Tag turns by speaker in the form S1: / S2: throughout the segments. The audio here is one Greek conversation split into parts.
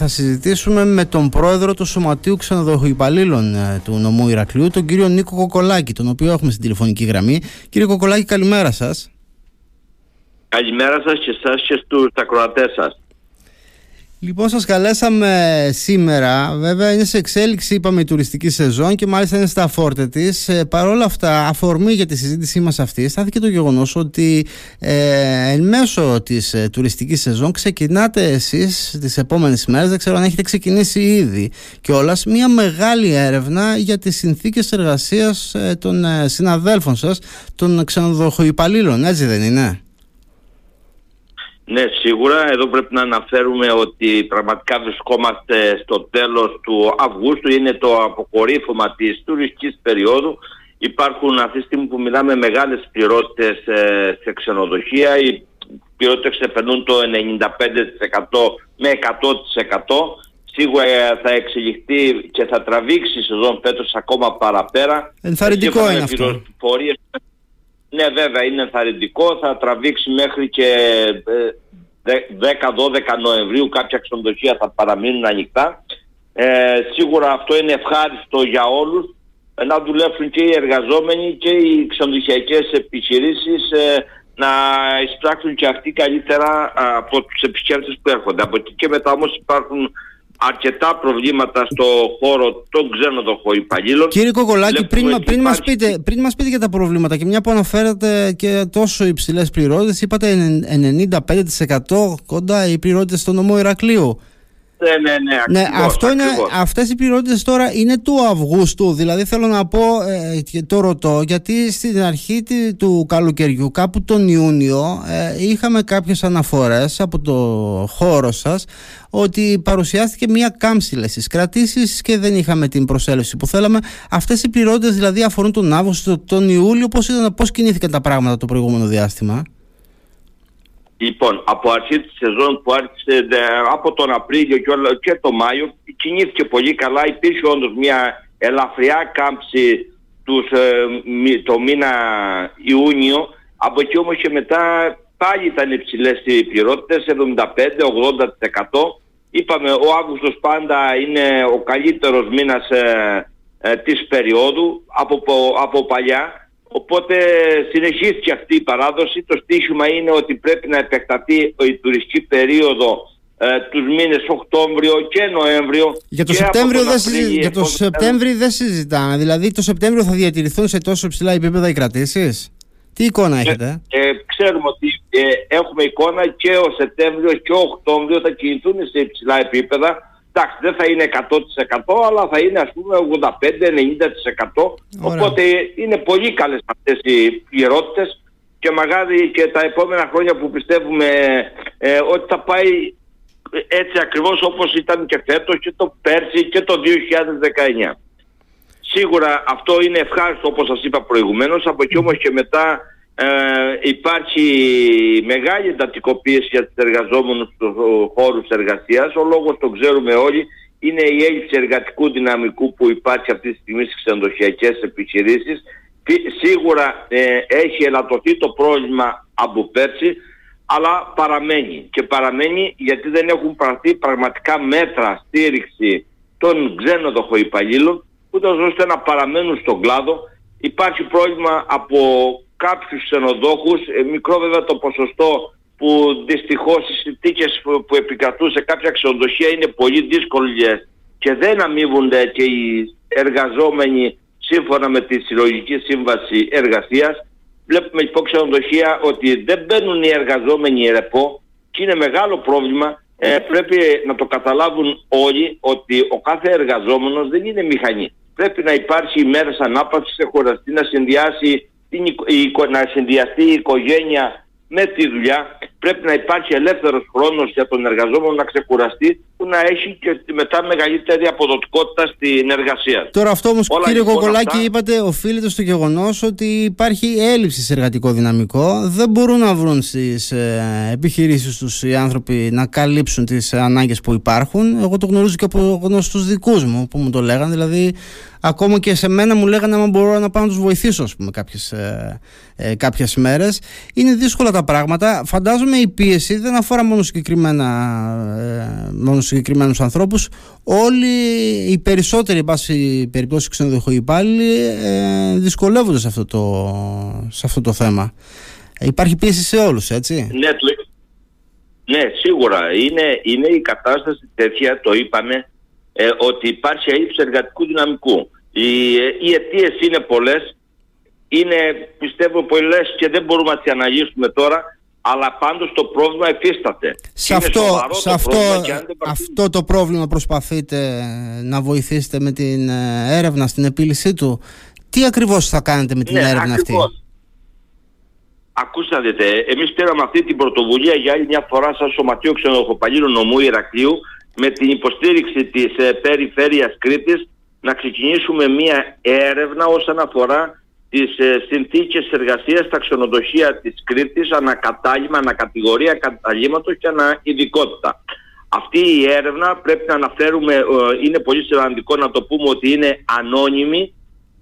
S1: Θα συζητήσουμε με τον πρόεδρο του Σωματείου Ξενοδοχού Υπαλλήλων ε, του νομού Ηρακλείου, τον κύριο Νίκο Κοκολάκη, τον οποίο έχουμε στην τηλεφωνική γραμμή. Κύριε Κοκολάκη, καλημέρα σας.
S2: Καλημέρα σας και εσάς και στους ακροατές σας.
S1: Λοιπόν, σας καλέσαμε σήμερα. Βέβαια, είναι σε εξέλιξη, είπαμε, η τουριστική σεζόν και μάλιστα είναι στα φόρτε της. Ε, Παρ' όλα αυτά, αφορμή για τη συζήτησή μας αυτή στάθηκε το γεγονός ότι ε, εν μέσω της ε, τουριστικής σεζόν ξεκινάτε εσείς τις επόμενες μέρες, δεν ξέρω αν έχετε ξεκινήσει ήδη κιόλας, μια μεγάλη έρευνα για τις συνθήκες εργασίας ε, των ε, συναδέλφων σας, των ξενοδοχοϊπαλλήλων. Έτσι δεν είναι;
S2: Ναι, σίγουρα. Εδώ πρέπει να αναφέρουμε ότι πραγματικά βρισκόμαστε στο τέλος του Αυγούστου. Είναι το αποκορύφωμα της τουριστικής περίοδου. Υπάρχουν αυτή τη στιγμή που μιλάμε μεγάλες πληρότητες ε, σε ξενοδοχεία. Οι πληρότητες ξεπερνούν το 95% με 100%. Σίγουρα θα εξελιχθεί και θα τραβήξει η σεζόν φέτος ακόμα παραπέρα.
S1: Ενθαρρυντικό είναι αυτό.
S2: Ναι βέβαια είναι ενθαρρυντικό, θα τραβήξει μέχρι και 10-12 ε, Νοεμβρίου κάποια ξενοδοχεία θα παραμείνουν ανοιχτά. Ε, σίγουρα αυτό είναι ευχάριστο για όλους ε, να δουλεύουν και οι εργαζόμενοι και οι ξενοδοχειακές επιχειρήσεις ε, να εισπράξουν και αυτοί καλύτερα από τους επισκέπτες που έρχονται. Από εκεί και μετά όμως υπάρχουν αρκετά προβλήματα στο χώρο των ξένοδοχων υπαλλήλων.
S1: Κύριε Κοκολάκη, πριν, πριν, μας πείτε, πριν μας πείτε για τα προβλήματα και μια που αναφέρατε και τόσο υψηλές πληρότητες, είπατε 95% κοντά οι πληρότητες στο νομό Ηρακλείου.
S2: Ναι, ναι, ναι.
S1: ναι αυτό είναι, αυτές οι πληρότητες τώρα είναι του Αυγούστου. Δηλαδή θέλω να πω ε, και το ρωτώ γιατί στην αρχή του καλοκαιριού κάπου τον Ιούνιο ε, είχαμε κάποιες αναφορές από το χώρο σας ότι παρουσιάστηκε μια κάμψη στις κρατήσεις και δεν είχαμε την προσέλευση που θέλαμε. Αυτές οι πληρότητες δηλαδή αφορούν τον Αύγουστο, τον Ιούλιο. Πώς, ήταν, πώς κινήθηκαν τα πράγματα το προηγούμενο διάστημα;
S2: Λοιπόν, από αρχή της σεζόν που άρχισε από τον Απρίλιο και τον Μάιο κινήθηκε πολύ καλά. Υπήρχε όντως μια ελαφριά κάμψη τους, ε, το μήνα Ιούνιο. Από εκεί όμως και μετά πάλι ήταν υψηλές οι πληρότητες, 75-80%. Είπαμε ο Αύγουστος πάντα είναι ο καλύτερος μήνας ε, ε, της περίοδου από, από παλιά. Οπότε συνεχίστηκε αυτή η παράδοση. Το στίχημα είναι ότι πρέπει να επεκταθεί η τουριστική περίοδο ε, τους μήνες Οκτώβριο και Νοέμβριο.
S1: Για το, Σεπτέμβριο, δεν συζη... για το Σεπτέμβριο δεν συζητάμε. Δηλαδή το Σεπτέμβριο θα διατηρηθούν σε τόσο ψηλά επίπεδα οι κρατήσεις; Τι εικόνα ε, έχετε;
S2: Ε, ξέρουμε ότι ε, έχουμε εικόνα και ο Σεπτέμβριο και ο Οκτώβριο θα κινηθούν σε υψηλά επίπεδα εντάξει δεν θα είναι 100% αλλά θα είναι ας πούμε 85-90% οπότε είναι πολύ καλές αυτές οι πληρότητες και μαγάδι και τα επόμενα χρόνια που πιστεύουμε ε, ότι θα πάει έτσι ακριβώς όπως ήταν και φέτος και το πέρσι και το 2019. Σίγουρα αυτό είναι ευχάριστο όπως σας είπα προηγουμένως, από εκεί όμως και μετά ε, υπάρχει μεγάλη εντατικοποίηση για τους εργαζόμενους στους χώρους εργασίας. Ο λόγος το ξέρουμε όλοι είναι η έλλειψη εργατικού δυναμικού που υπάρχει αυτή τη στιγμή στις ξενοδοχειακές επιχειρήσεις. Σίγουρα ε, έχει ελαττωθεί το πρόβλημα από πέρσι, αλλά παραμένει. Και παραμένει γιατί δεν έχουν παρθεί πραγματικά μέτρα στήριξη των ξένοδοχων υπαλλήλων, ούτε ώστε να παραμένουν στον κλάδο. Υπάρχει πρόβλημα από κάποιους ξενοδόχους, ε, μικρό βέβαια το ποσοστό που δυστυχώς οι συνθήκες που, που επικρατούν σε κάποια ξενοδοχεία είναι πολύ δύσκολες και δεν αμείβονται και οι εργαζόμενοι σύμφωνα με τη Συλλογική Σύμβαση Εργασίας. Βλέπουμε υπό ξενοδοχεία ότι δεν μπαίνουν οι εργαζόμενοι ρεπό και είναι μεγάλο πρόβλημα. Ε, πρέπει να το καταλάβουν όλοι ότι ο κάθε εργαζόμενος δεν είναι μηχανή. Πρέπει να υπάρχει μέρες ανάπαυσης, σε χωραστή να συνδυάσει την, να συνδυαστεί η οικογένεια με τη δουλειά πρέπει να υπάρχει ελεύθερος χρόνος για τον εργαζόμενο να ξεκουραστεί που να έχει και μετά μεγαλύτερη αποδοτικότητα στην εργασία.
S1: Τώρα αυτό όμως κύριε Κοκολάκη είπατε οφείλεται στο γεγονός ότι υπάρχει έλλειψη σε εργατικό δυναμικό δεν μπορούν να βρουν στις ε, επιχειρήσεις τους οι άνθρωποι να καλύψουν τις ανάγκες που υπάρχουν εγώ το γνωρίζω και από γνωστούς δικούς μου που μου το λέγανε δηλαδή ακόμα και σε μένα μου λέγανε αν μπορώ να πάω να τους βοηθήσω ας πούμε κάποιες, ε, ε, κάποιες μέρες είναι δύσκολα τα πράγματα φαντάζομαι φαντάζομαι η πίεση δεν αφορά μόνο, συγκεκριμένα, ε, μόνο συγκεκριμένους ανθρώπους. Όλοι οι περισσότεροι, εν πάση περιπτώσει ξενοδοχοί υπάλληλοι, ε, δυσκολεύονται σε αυτό, το, σε αυτό το θέμα. Υπάρχει πίεση σε όλους, έτσι;
S2: Ναι, ναι σίγουρα. Είναι, είναι η κατάσταση τέτοια, το είπαμε, ε, ότι υπάρχει έλλειψη εργατικού δυναμικού. Οι, οι αιτίες είναι πολλές, είναι πιστεύω πολλές και δεν μπορούμε να τις αναλύσουμε τώρα, αλλά πάντως το πρόβλημα εφίσταται.
S1: Σε, αυτό, σε το αυτό, αυτό το πρόβλημα προσπαθείτε να βοηθήσετε με την ε, έρευνα στην επίλυσή του. Τι ακριβώς θα κάνετε με την ναι, έρευνα ακριβώς. αυτή.
S2: Ακούστε δείτε, εμείς πήραμε αυτή την πρωτοβουλία για άλλη μια φορά σαν Σωματείο Ξενοδοχοπαλλήλων Νομού Ηρακλείου με την υποστήριξη της ε, Περιφέρειας Κρήτης να ξεκινήσουμε μια έρευνα όσον αφορά τις ε, συνθήκες εργασίας στα ξενοδοχεία της Κρήτης ανακατάλημα, ανακατηγορία καταλήμματος και αναειδικότητα. Αυτή η έρευνα πρέπει να αναφέρουμε, ε, είναι πολύ σημαντικό να το πούμε ότι είναι ανώνυμη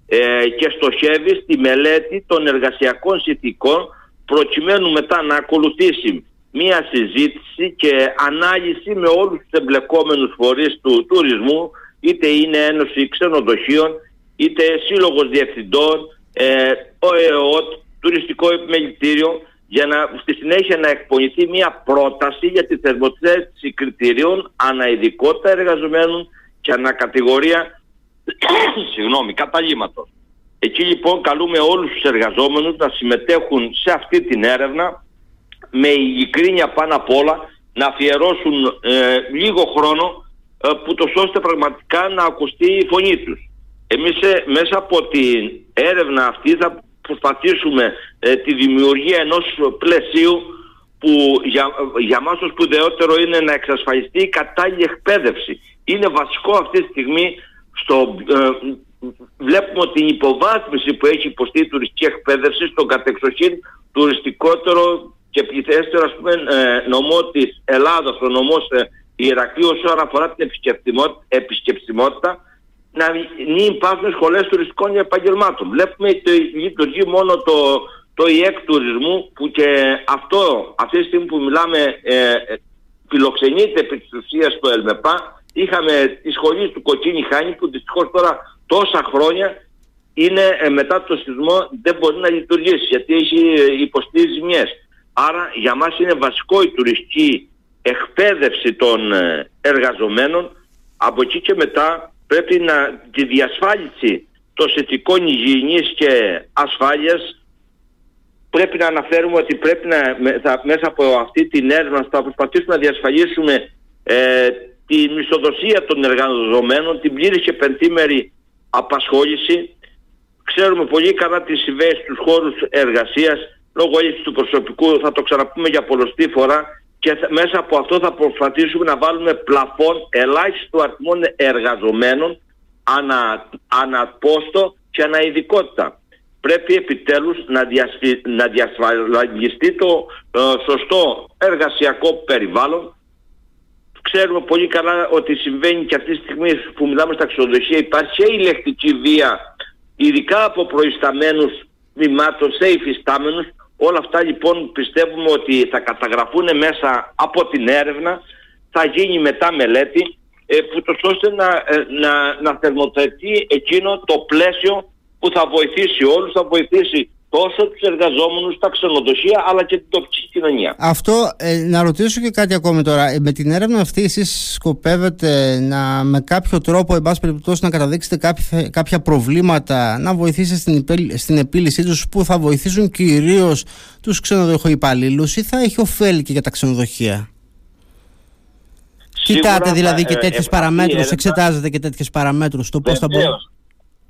S2: ε, και στοχεύει στη μελέτη των εργασιακών συνθήκων προκειμένου μετά να ακολουθήσει μία συζήτηση και ανάλυση με όλους τους εμπλεκόμενους φορείς του τουρισμού είτε είναι Ένωση Ξενοδοχείων είτε Σύλλογος Διευθυντών ε, ο ΕΟΤ, τουριστικό επιμελητήριο, για να στη συνέχεια να εκπονηθεί μια πρόταση για τη θερμοθέτηση κριτηρίων αναειδικότητα εργαζομένων και ανακατηγορία συγγνώμη, καταλήμματος. Εκεί λοιπόν καλούμε όλους τους εργαζόμενους να συμμετέχουν σε αυτή την έρευνα με ειλικρίνεια πάνω απ' όλα να αφιερώσουν ε, λίγο χρόνο ε, που το ώστε πραγματικά να ακουστεί η φωνή τους. Εμείς ε, μέσα από την έρευνα αυτή θα προσπαθήσουμε ε, τη δημιουργία ενός πλαισίου που για, για μας το σπουδαιότερο είναι να εξασφαλιστεί η κατάλληλη εκπαίδευση. Είναι βασικό αυτή τη στιγμή στο, ε, βλέπουμε ότι η υποβάθμιση που έχει υποστεί η τουριστική εκπαίδευση στον κατεξοχήν τουριστικότερο και πληθέστερο ας πούμε νομός της Ελλάδας, ο νομός Ηρακλείου όσον αφορά την επισκεψιμότητα να μην υπάρχουν σχολές τουριστικών επαγγελμάτων. Βλέπουμε ότι λειτουργεί μόνο το, το ΙΕΚ τουρισμού που και αυτό αυτή τη στιγμή που μιλάμε ε, φιλοξενείται επί της ουσίας στο ΕΛΜΕΠΑ. Είχαμε τη σχολή του Κοκκίνη Χάνη που δυστυχώς τώρα τόσα χρόνια είναι ε, μετά το σεισμό δεν μπορεί να λειτουργήσει γιατί έχει ε, υποστεί ζημιές. Άρα για μας είναι βασικό η τουριστική εκπαίδευση των ε, εργαζομένων. Από εκεί και μετά πρέπει να τη διασφάλιση των συνθηκών υγιεινής και ασφάλειας. Πρέπει να αναφέρουμε ότι πρέπει να μέσα από αυτή την έρευνα θα προσπαθήσουμε να διασφαλίσουμε ε, τη μισθοδοσία των εργαζομένων, την πλήρη και πεντήμερη απασχόληση. Ξέρουμε πολύ καλά τις συμβαίνει στους χώρους εργασίας λόγω έλλειψης του προσωπικού, θα το ξαναπούμε για πολλωστή φορά και μέσα από αυτό θα προσπαθήσουμε να βάλουμε πλαφόν ελάχιστο αριθμό εργαζομένων ανα, αναπόστο και αναειδικότητα. Πρέπει επιτέλους να, διασφι, να διασφαλιστεί το ε, σωστό εργασιακό περιβάλλον. Ξέρουμε πολύ καλά ότι συμβαίνει και αυτή τη στιγμή που μιλάμε στα ξενοδοχεία υπάρχει και ηλεκτρική βία ειδικά από προϊσταμένους μημάτων σε υφιστάμενους Όλα αυτά λοιπόν πιστεύουμε ότι θα καταγραφούν μέσα από την έρευνα, θα γίνει μετά μελέτη, ε, που το ώστε να, ε, να, να θερμοθετεί εκείνο το πλαίσιο που θα βοηθήσει όλους, θα βοηθήσει τόσο τους εργαζόμενους, τα ξενοδοχεία αλλά και την τοπική κοινωνία.
S1: Αυτό, ε, να ρωτήσω και κάτι ακόμη τώρα. Ε, με την έρευνα αυτή εσείς σκοπεύετε να με κάποιο τρόπο, εν πάση περιπτώσει, να καταδείξετε κάποια, κάποια προβλήματα, να βοηθήσετε στην, στην επίλυσή τους που θα βοηθήσουν κυρίως τους ξενοδοχοϊπαλλήλους ή θα έχει ωφέλη και για τα ξενοδοχεία; Κοιτάτε δηλαδή και τέτοιες ε, παραμέτρους, εξετάζετε και τέτοιες παραμέτρους το πώς θα μπορούν.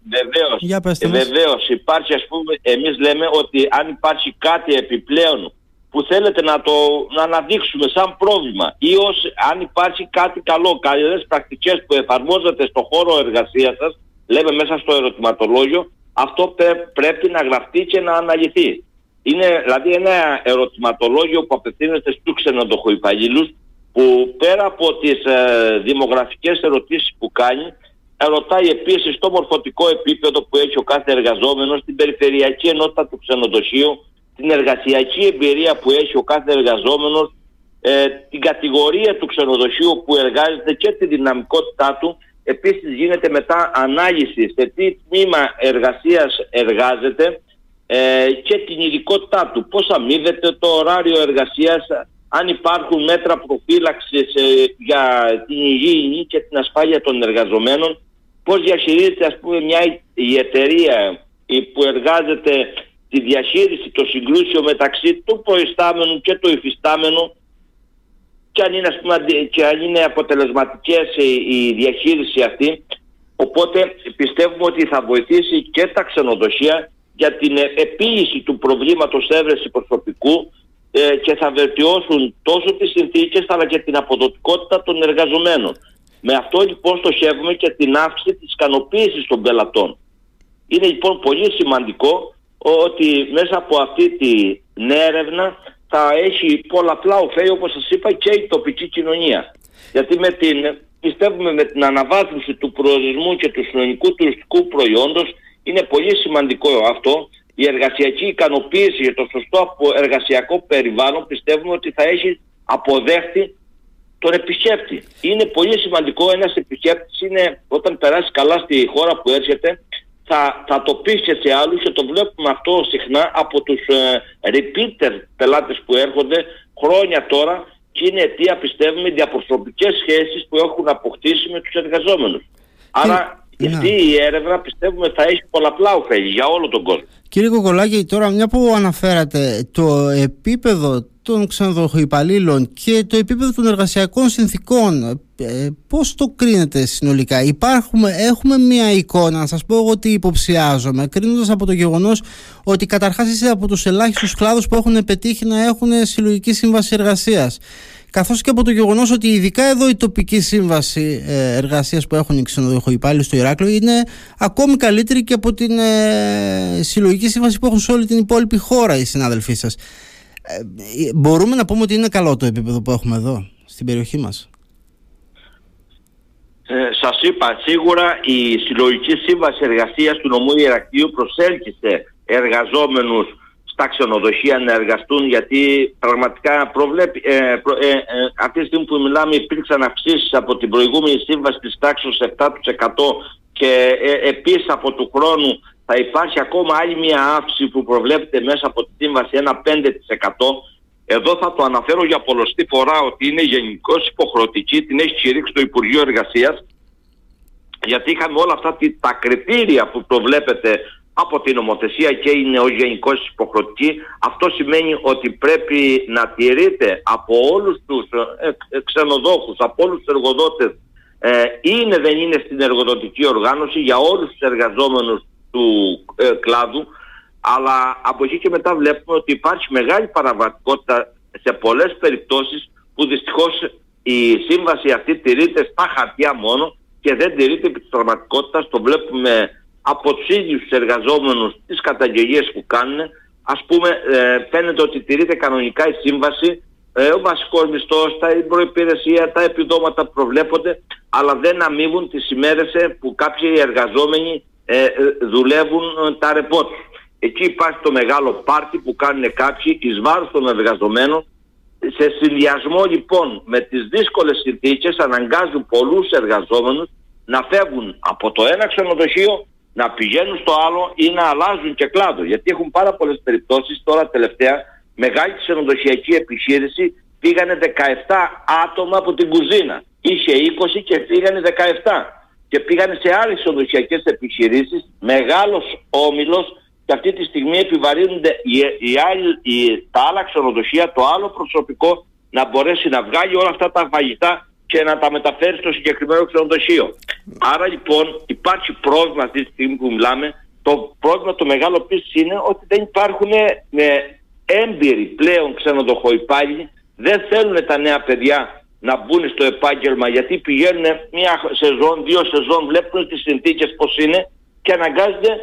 S2: Βεβαίως, Για βεβαίως υπάρχει ας πούμε, εμείς λέμε ότι αν υπάρχει κάτι επιπλέον που θέλετε να το να αναδείξουμε σαν πρόβλημα ή ως, αν υπάρχει κάτι καλό, καλές πρακτικές που εφαρμόζεται στο χώρο εργασίας σας, λέμε μέσα στο ερωτηματολόγιο, αυτό πρέπει να γραφτεί και να αναλυθεί. Είναι δηλαδή ένα ερωτηματολόγιο που απευθύνεται στους ξενοδοχοϊπαλλήλους που πέρα από τις ε, δημογραφικές ερωτήσεις που κάνει ρωτάει επίσης το μορφωτικό επίπεδο που έχει ο κάθε εργαζόμενος, την περιφερειακή ενότητα του ξενοδοχείου, την εργασιακή εμπειρία που έχει ο κάθε εργαζόμενος, ε, την κατηγορία του ξενοδοχείου που εργάζεται και τη δυναμικότητά του. Επίσης γίνεται μετά ανάλυση σε τι τμήμα εργασίας εργάζεται ε, και την ειδικότητά του. Πώς αμείβεται το ωράριο εργασίας, αν υπάρχουν μέτρα προφύλαξης ε, για την υγιεινή και την ασφάλεια των εργαζομένων, πώς διαχειρίζεται ας πούμε μια η εταιρεία που εργάζεται τη διαχείριση των συγκρούσεων μεταξύ του προϊστάμενου και του υφιστάμενου; Και αν είναι, πούμε, και αν είναι αποτελεσματικές η διαχείριση αυτή. Οπότε πιστεύουμε ότι θα βοηθήσει και τα ξενοδοχεία για την ε, επίλυση του προβλήματος έβρεση προσωπικού ε, και θα βελτιώσουν τόσο τις συνθήκες αλλά και την αποδοτικότητα των εργαζομένων. Με αυτό λοιπόν στοχεύουμε και την αύξηση της ικανοποίησης των πελατών. Είναι λοιπόν πολύ σημαντικό ότι μέσα από αυτή την έρευνα θα έχει πολλαπλά ωφέλη όπως σας είπα και η τοπική κοινωνία. Γιατί με την, πιστεύουμε με την αναβάθμιση του προορισμού και του συνολικού τουριστικού προϊόντος είναι πολύ σημαντικό αυτό. Η εργασιακή ικανοποίηση για το σωστό εργασιακό περιβάλλον πιστεύουμε ότι θα έχει αποδέχτη τον επισκέπτη. Είναι πολύ σημαντικό ένας επισκέπτης είναι όταν περάσει καλά στη χώρα που έρχεται θα, θα το πεις και σε άλλους και το βλέπουμε αυτό συχνά από τους ε, repeater πελάτες που έρχονται χρόνια τώρα και είναι αιτία πιστεύουμε διαπροσωπικές σχέσεις που έχουν αποκτήσει με τους εργαζόμενους. Άρα ναι. αυτή η έρευνα πιστεύουμε θα έχει πολλαπλά ωφέλη για όλο τον κόσμο.
S1: Κύριε Κοκολάκη, τώρα μια που αναφέρατε το επίπεδο των ξενοδοχοϊπαλλήλων και το επίπεδο των εργασιακών συνθήκων ε, πώς το κρίνετε συνολικά; Υπάρχουμε, έχουμε μια εικόνα να σας πω ότι υποψιάζομαι κρίνοντας από το γεγονός ότι καταρχάς είσαι από τους ελάχιστους κλάδους που έχουν πετύχει να έχουν συλλογική σύμβαση εργασίας καθώς και από το γεγονός ότι ειδικά εδώ η τοπική σύμβαση ε, εργασίας που έχουν οι ξενοδοχοϊπάλληλοι στο Ηράκλειο είναι ακόμη καλύτερη και από την ε, συλλογική σύμβαση που έχουν σε όλη την υπόλοιπη χώρα οι συνάδελφοί σας ε, μπορούμε να πούμε ότι είναι καλό το επίπεδο που έχουμε εδώ, στην περιοχή μας;
S2: Ε, σας είπα, σίγουρα η συλλογική σύμβαση εργασίας του νομού Ηρακλείου προσέλκυσε εργαζόμενους στα ξενοδοχεία να εργαστούν γιατί πραγματικά προβλέπει, ε, ε, ε, αυτή τη στιγμή που μιλάμε υπήρξαν αυξήσεις από την προηγούμενη σύμβαση της τάξης 7% και ε, επίσης από του χρόνου θα υπάρχει ακόμα άλλη μια αύξηση που προβλέπεται μέσα από τη σύμβαση ένα 5%. Εδώ θα το αναφέρω για πολλωστή φορά ότι είναι γενικώς υποχρεωτική, την έχει κηρύξει το Υπουργείο Εργασίας γιατί είχαμε όλα αυτά τα κριτήρια που προβλέπεται από την νομοθεσία και είναι ο γενικός υποχρεωτική. Αυτό σημαίνει ότι πρέπει να τηρείται από όλους τους ε, ε, ξενοδόχους, από όλους τους εργοδότες ε, είναι δεν είναι στην εργοδοτική οργάνωση για όλους τους εργαζόμενους του ε, κλάδου αλλά από εκεί και μετά βλέπουμε ότι υπάρχει μεγάλη παραβατικότητα σε πολλές περιπτώσεις που δυστυχώς η σύμβαση αυτή τηρείται στα χαρτιά μόνο και δεν τηρείται επί της πραγματικότητας. Το βλέπουμε από τους ίδιους τους εργαζόμενους τις καταγγελίες που κάνουν. Ας πούμε ε, φαίνεται ότι τηρείται κανονικά η σύμβαση ε, ο βασικός μισθός, τα προϋπηρεσία, τα επιδόματα προβλέπονται, αλλά δεν αμείβουν τις ημέρες ε, που κάποιοι εργαζόμενοι ε, ε δουλεύουν ε, τα ρεπό τους. Εκεί υπάρχει το μεγάλο πάρτι που κάνουν κάποιοι εις βάρος των εργαζομένων. Σε συνδυασμό λοιπόν με τις δύσκολες συνθήκες αναγκάζουν πολλούς εργαζόμενους να φεύγουν από το ένα ξενοδοχείο να πηγαίνουν στο άλλο ή να αλλάζουν και κλάδο. Γιατί έχουν πάρα πολλές περιπτώσεις τώρα τελευταία μεγάλη ξενοδοχειακή επιχείρηση πήγανε 17 άτομα από την κουζίνα. Είχε 20 και πήγανε 17. Και πήγανε σε άλλες ξενοδοχειακές επιχειρήσεις, μεγάλος όμιλος και αυτή τη στιγμή επιβαρύνονται οι, οι, οι, τα άλλα ξενοδοχεία, το άλλο προσωπικό να μπορέσει να βγάλει όλα αυτά τα φαγητά και να τα μεταφέρεις στο συγκεκριμένο ξενοδοχείο. Άρα λοιπόν υπάρχει πρόβλημα αυτή τη στιγμή που μιλάμε. Το πρόβλημα το μεγάλο επίση είναι ότι δεν υπάρχουν ε, έμπειροι πλέον ξενοδοχοϊπάλληλοι δεν θέλουν τα νέα παιδιά να μπουν στο επάγγελμα γιατί πηγαίνουν μια σεζόν, δύο σεζόν, βλέπουν τις συνθήκες πώς είναι και αναγκάζονται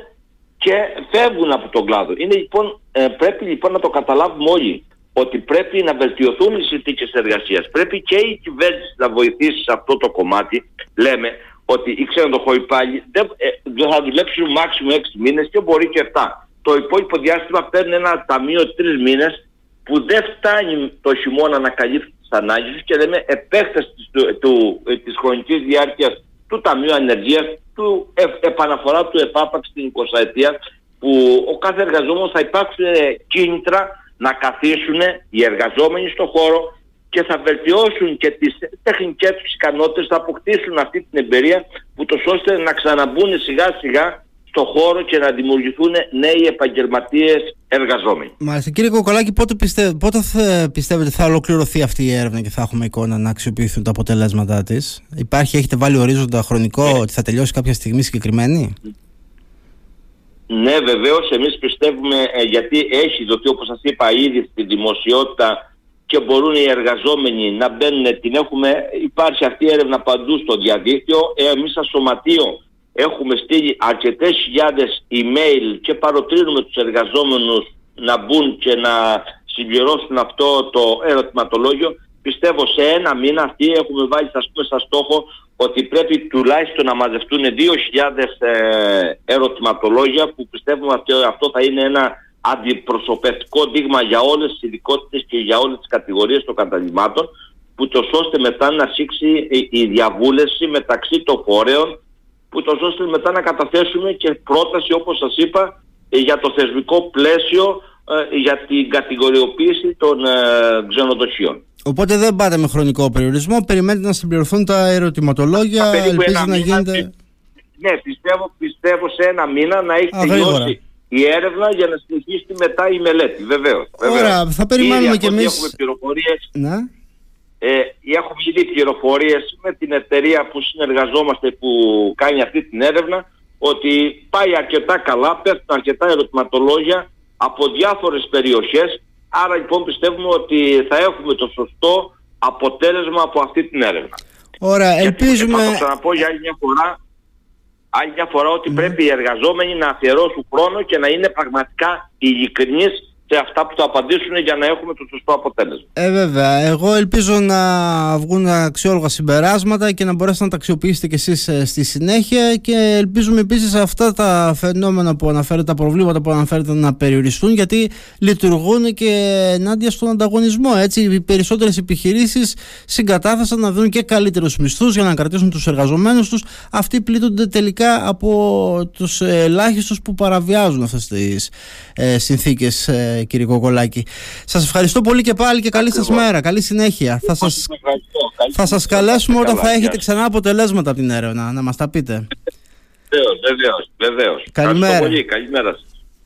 S2: και φεύγουν από τον κλάδο. Είναι, λοιπόν, ε, πρέπει λοιπόν να το καταλάβουμε όλοι ότι πρέπει να βελτιωθούν οι συνθήκες εργασίας. Πρέπει και η κυβέρνηση να βοηθήσει σε αυτό το κομμάτι. Λέμε ότι οι ξενοδοχοϊπάλληλοι δεν, ε, δεν θα δουλέψουν μάξιμο 6 μήνες και μπορεί και 7. το υπόλοιπο διάστημα παίρνουν ένα ταμείο τρεις μήνες που δεν φτάνει το χειμώνα να καλύψει τις ανάγκες και λέμε επέκταση του, του, της χρονικής διάρκειας του Ταμείου Ανεργίας, του ε, επαναφορά του ΕΠΑΠΑ στην 20 ετία που ο κάθε εργαζόμενος θα υπάρξουν κίνητρα να καθίσουν οι εργαζόμενοι στον χώρο και θα βελτιώσουν και τις τεχνικές τους ικανότητες, θα αποκτήσουν αυτή την εμπειρία που το ώστε να ξαναμπούν σιγά σιγά στο χώρο και να δημιουργηθούν νέοι επαγγελματίες εργαζόμενοι.
S1: Μάλιστα. Κύριε Κοκολάκη, πότε, πιστε... πότε θα πιστεύετε θα ολοκληρωθεί αυτή η έρευνα και θα έχουμε εικόνα να αξιοποιηθούν τα αποτελέσματά της; Υπάρχει, έχετε βάλει ορίζοντα χρονικό ναι. ότι θα τελειώσει κάποια στιγμή συγκεκριμένη;
S2: Ναι, βεβαίως, εμείς πιστεύουμε ε, γιατί έχει δοθεί, όπως σας είπα, ήδη στη δημοσιότητα και μπορούν οι εργαζόμενοι να μπαίνουν, την έχουμε, υπάρχει αυτή η έρευνα παντού στο διαδίκτυο. Ε, εμείς σαν σωματείο έχουμε στείλει αρκετές χιλιάδες email και παροτρύνουμε τους εργαζόμενους να μπουν και να συμπληρώσουν αυτό το ερωτηματολόγιο. Πιστεύω σε ένα μήνα αυτοί έχουμε βάλει σας πούμε σαν στόχο ότι πρέπει τουλάχιστον να μαζευτούν 2.000 ε, ερωτηματολόγια που πιστεύουμε ότι αυτό θα είναι ένα αντιπροσωπευτικό δείγμα για όλες τις ειδικότητες και για όλες τις κατηγορίες των καταλήμματων που το ώστε μετά να σήξει η διαβούλευση μεταξύ των φορέων που το ώστε μετά να καταθέσουμε και πρόταση όπως σας είπα ε, για το θεσμικό πλαίσιο ε, για την κατηγοριοποίηση των ε, ξενοδοχείων.
S1: Οπότε δεν πάτε με χρονικό περιορισμό, περιμένετε να συμπληρωθούν τα ερωτηματολόγια, ελπίζει να γίνεται...
S2: Ναι, πιστεύω, πιστεύω σε ένα μήνα να έχει τελειώσει η έρευνα για να συνεχίσει μετά η μελέτη. Βεβαίως.
S1: Ωραία, θα περιμένουμε κι εμείς.
S2: Έχουμε πληροφορίες. Ναι. Ε, έχουμε ήδη πληροφορίες με την εταιρεία που συνεργαζόμαστε που κάνει αυτή την έρευνα ότι πάει αρκετά καλά, πέφτουν αρκετά ερωτηματολόγια από διάφορες περιοχές. Άρα λοιπόν πιστεύουμε ότι θα έχουμε το σωστό αποτέλεσμα από αυτή την έρευνα.
S1: Ωραία, ελπίζουμε...
S2: θα το ξαναπώ για άλλη μια φορά, άλλη μια φορά ότι ναι. πρέπει οι εργαζόμενοι να αφιερώσουν χρόνο και να είναι πραγματικά ειλικρινείς σε αυτά που θα απαντήσουν για να έχουμε το σωστό αποτέλεσμα.
S1: Ε, βέβαια. Εγώ ελπίζω να βγουν αξιόλογα συμπεράσματα και να μπορέσετε να τα αξιοποιήσετε κι εσείς ε, στη συνέχεια και ελπίζουμε επίσης αυτά τα φαινόμενα που αναφέρετε, τα προβλήματα που αναφέρετε να περιοριστούν γιατί λειτουργούν και ενάντια στον ανταγωνισμό. Έτσι, οι περισσότερες επιχειρήσεις συγκατάθεσαν να δουν και καλύτερους μισθούς για να κρατήσουν τους εργαζομένους τους. Αυτοί πλήττονται τελικά από τους ελάχιστους που παραβιάζουν αυτές τις ε, συνθήκες ε, κύριε Κοκολάκη. Σας ευχαριστώ πολύ και πάλι και καλή σας μέρα. Καλή συνέχεια. Θα σας, θα σας καλέσουμε όταν θα έχετε ξανά αποτελέσματα από την έρευνα, να μας τα πείτε.
S2: Βεβαίως, βεβαίως, βεβαίως.
S1: Καλημέρα.
S2: Πολύ. Καλημέρα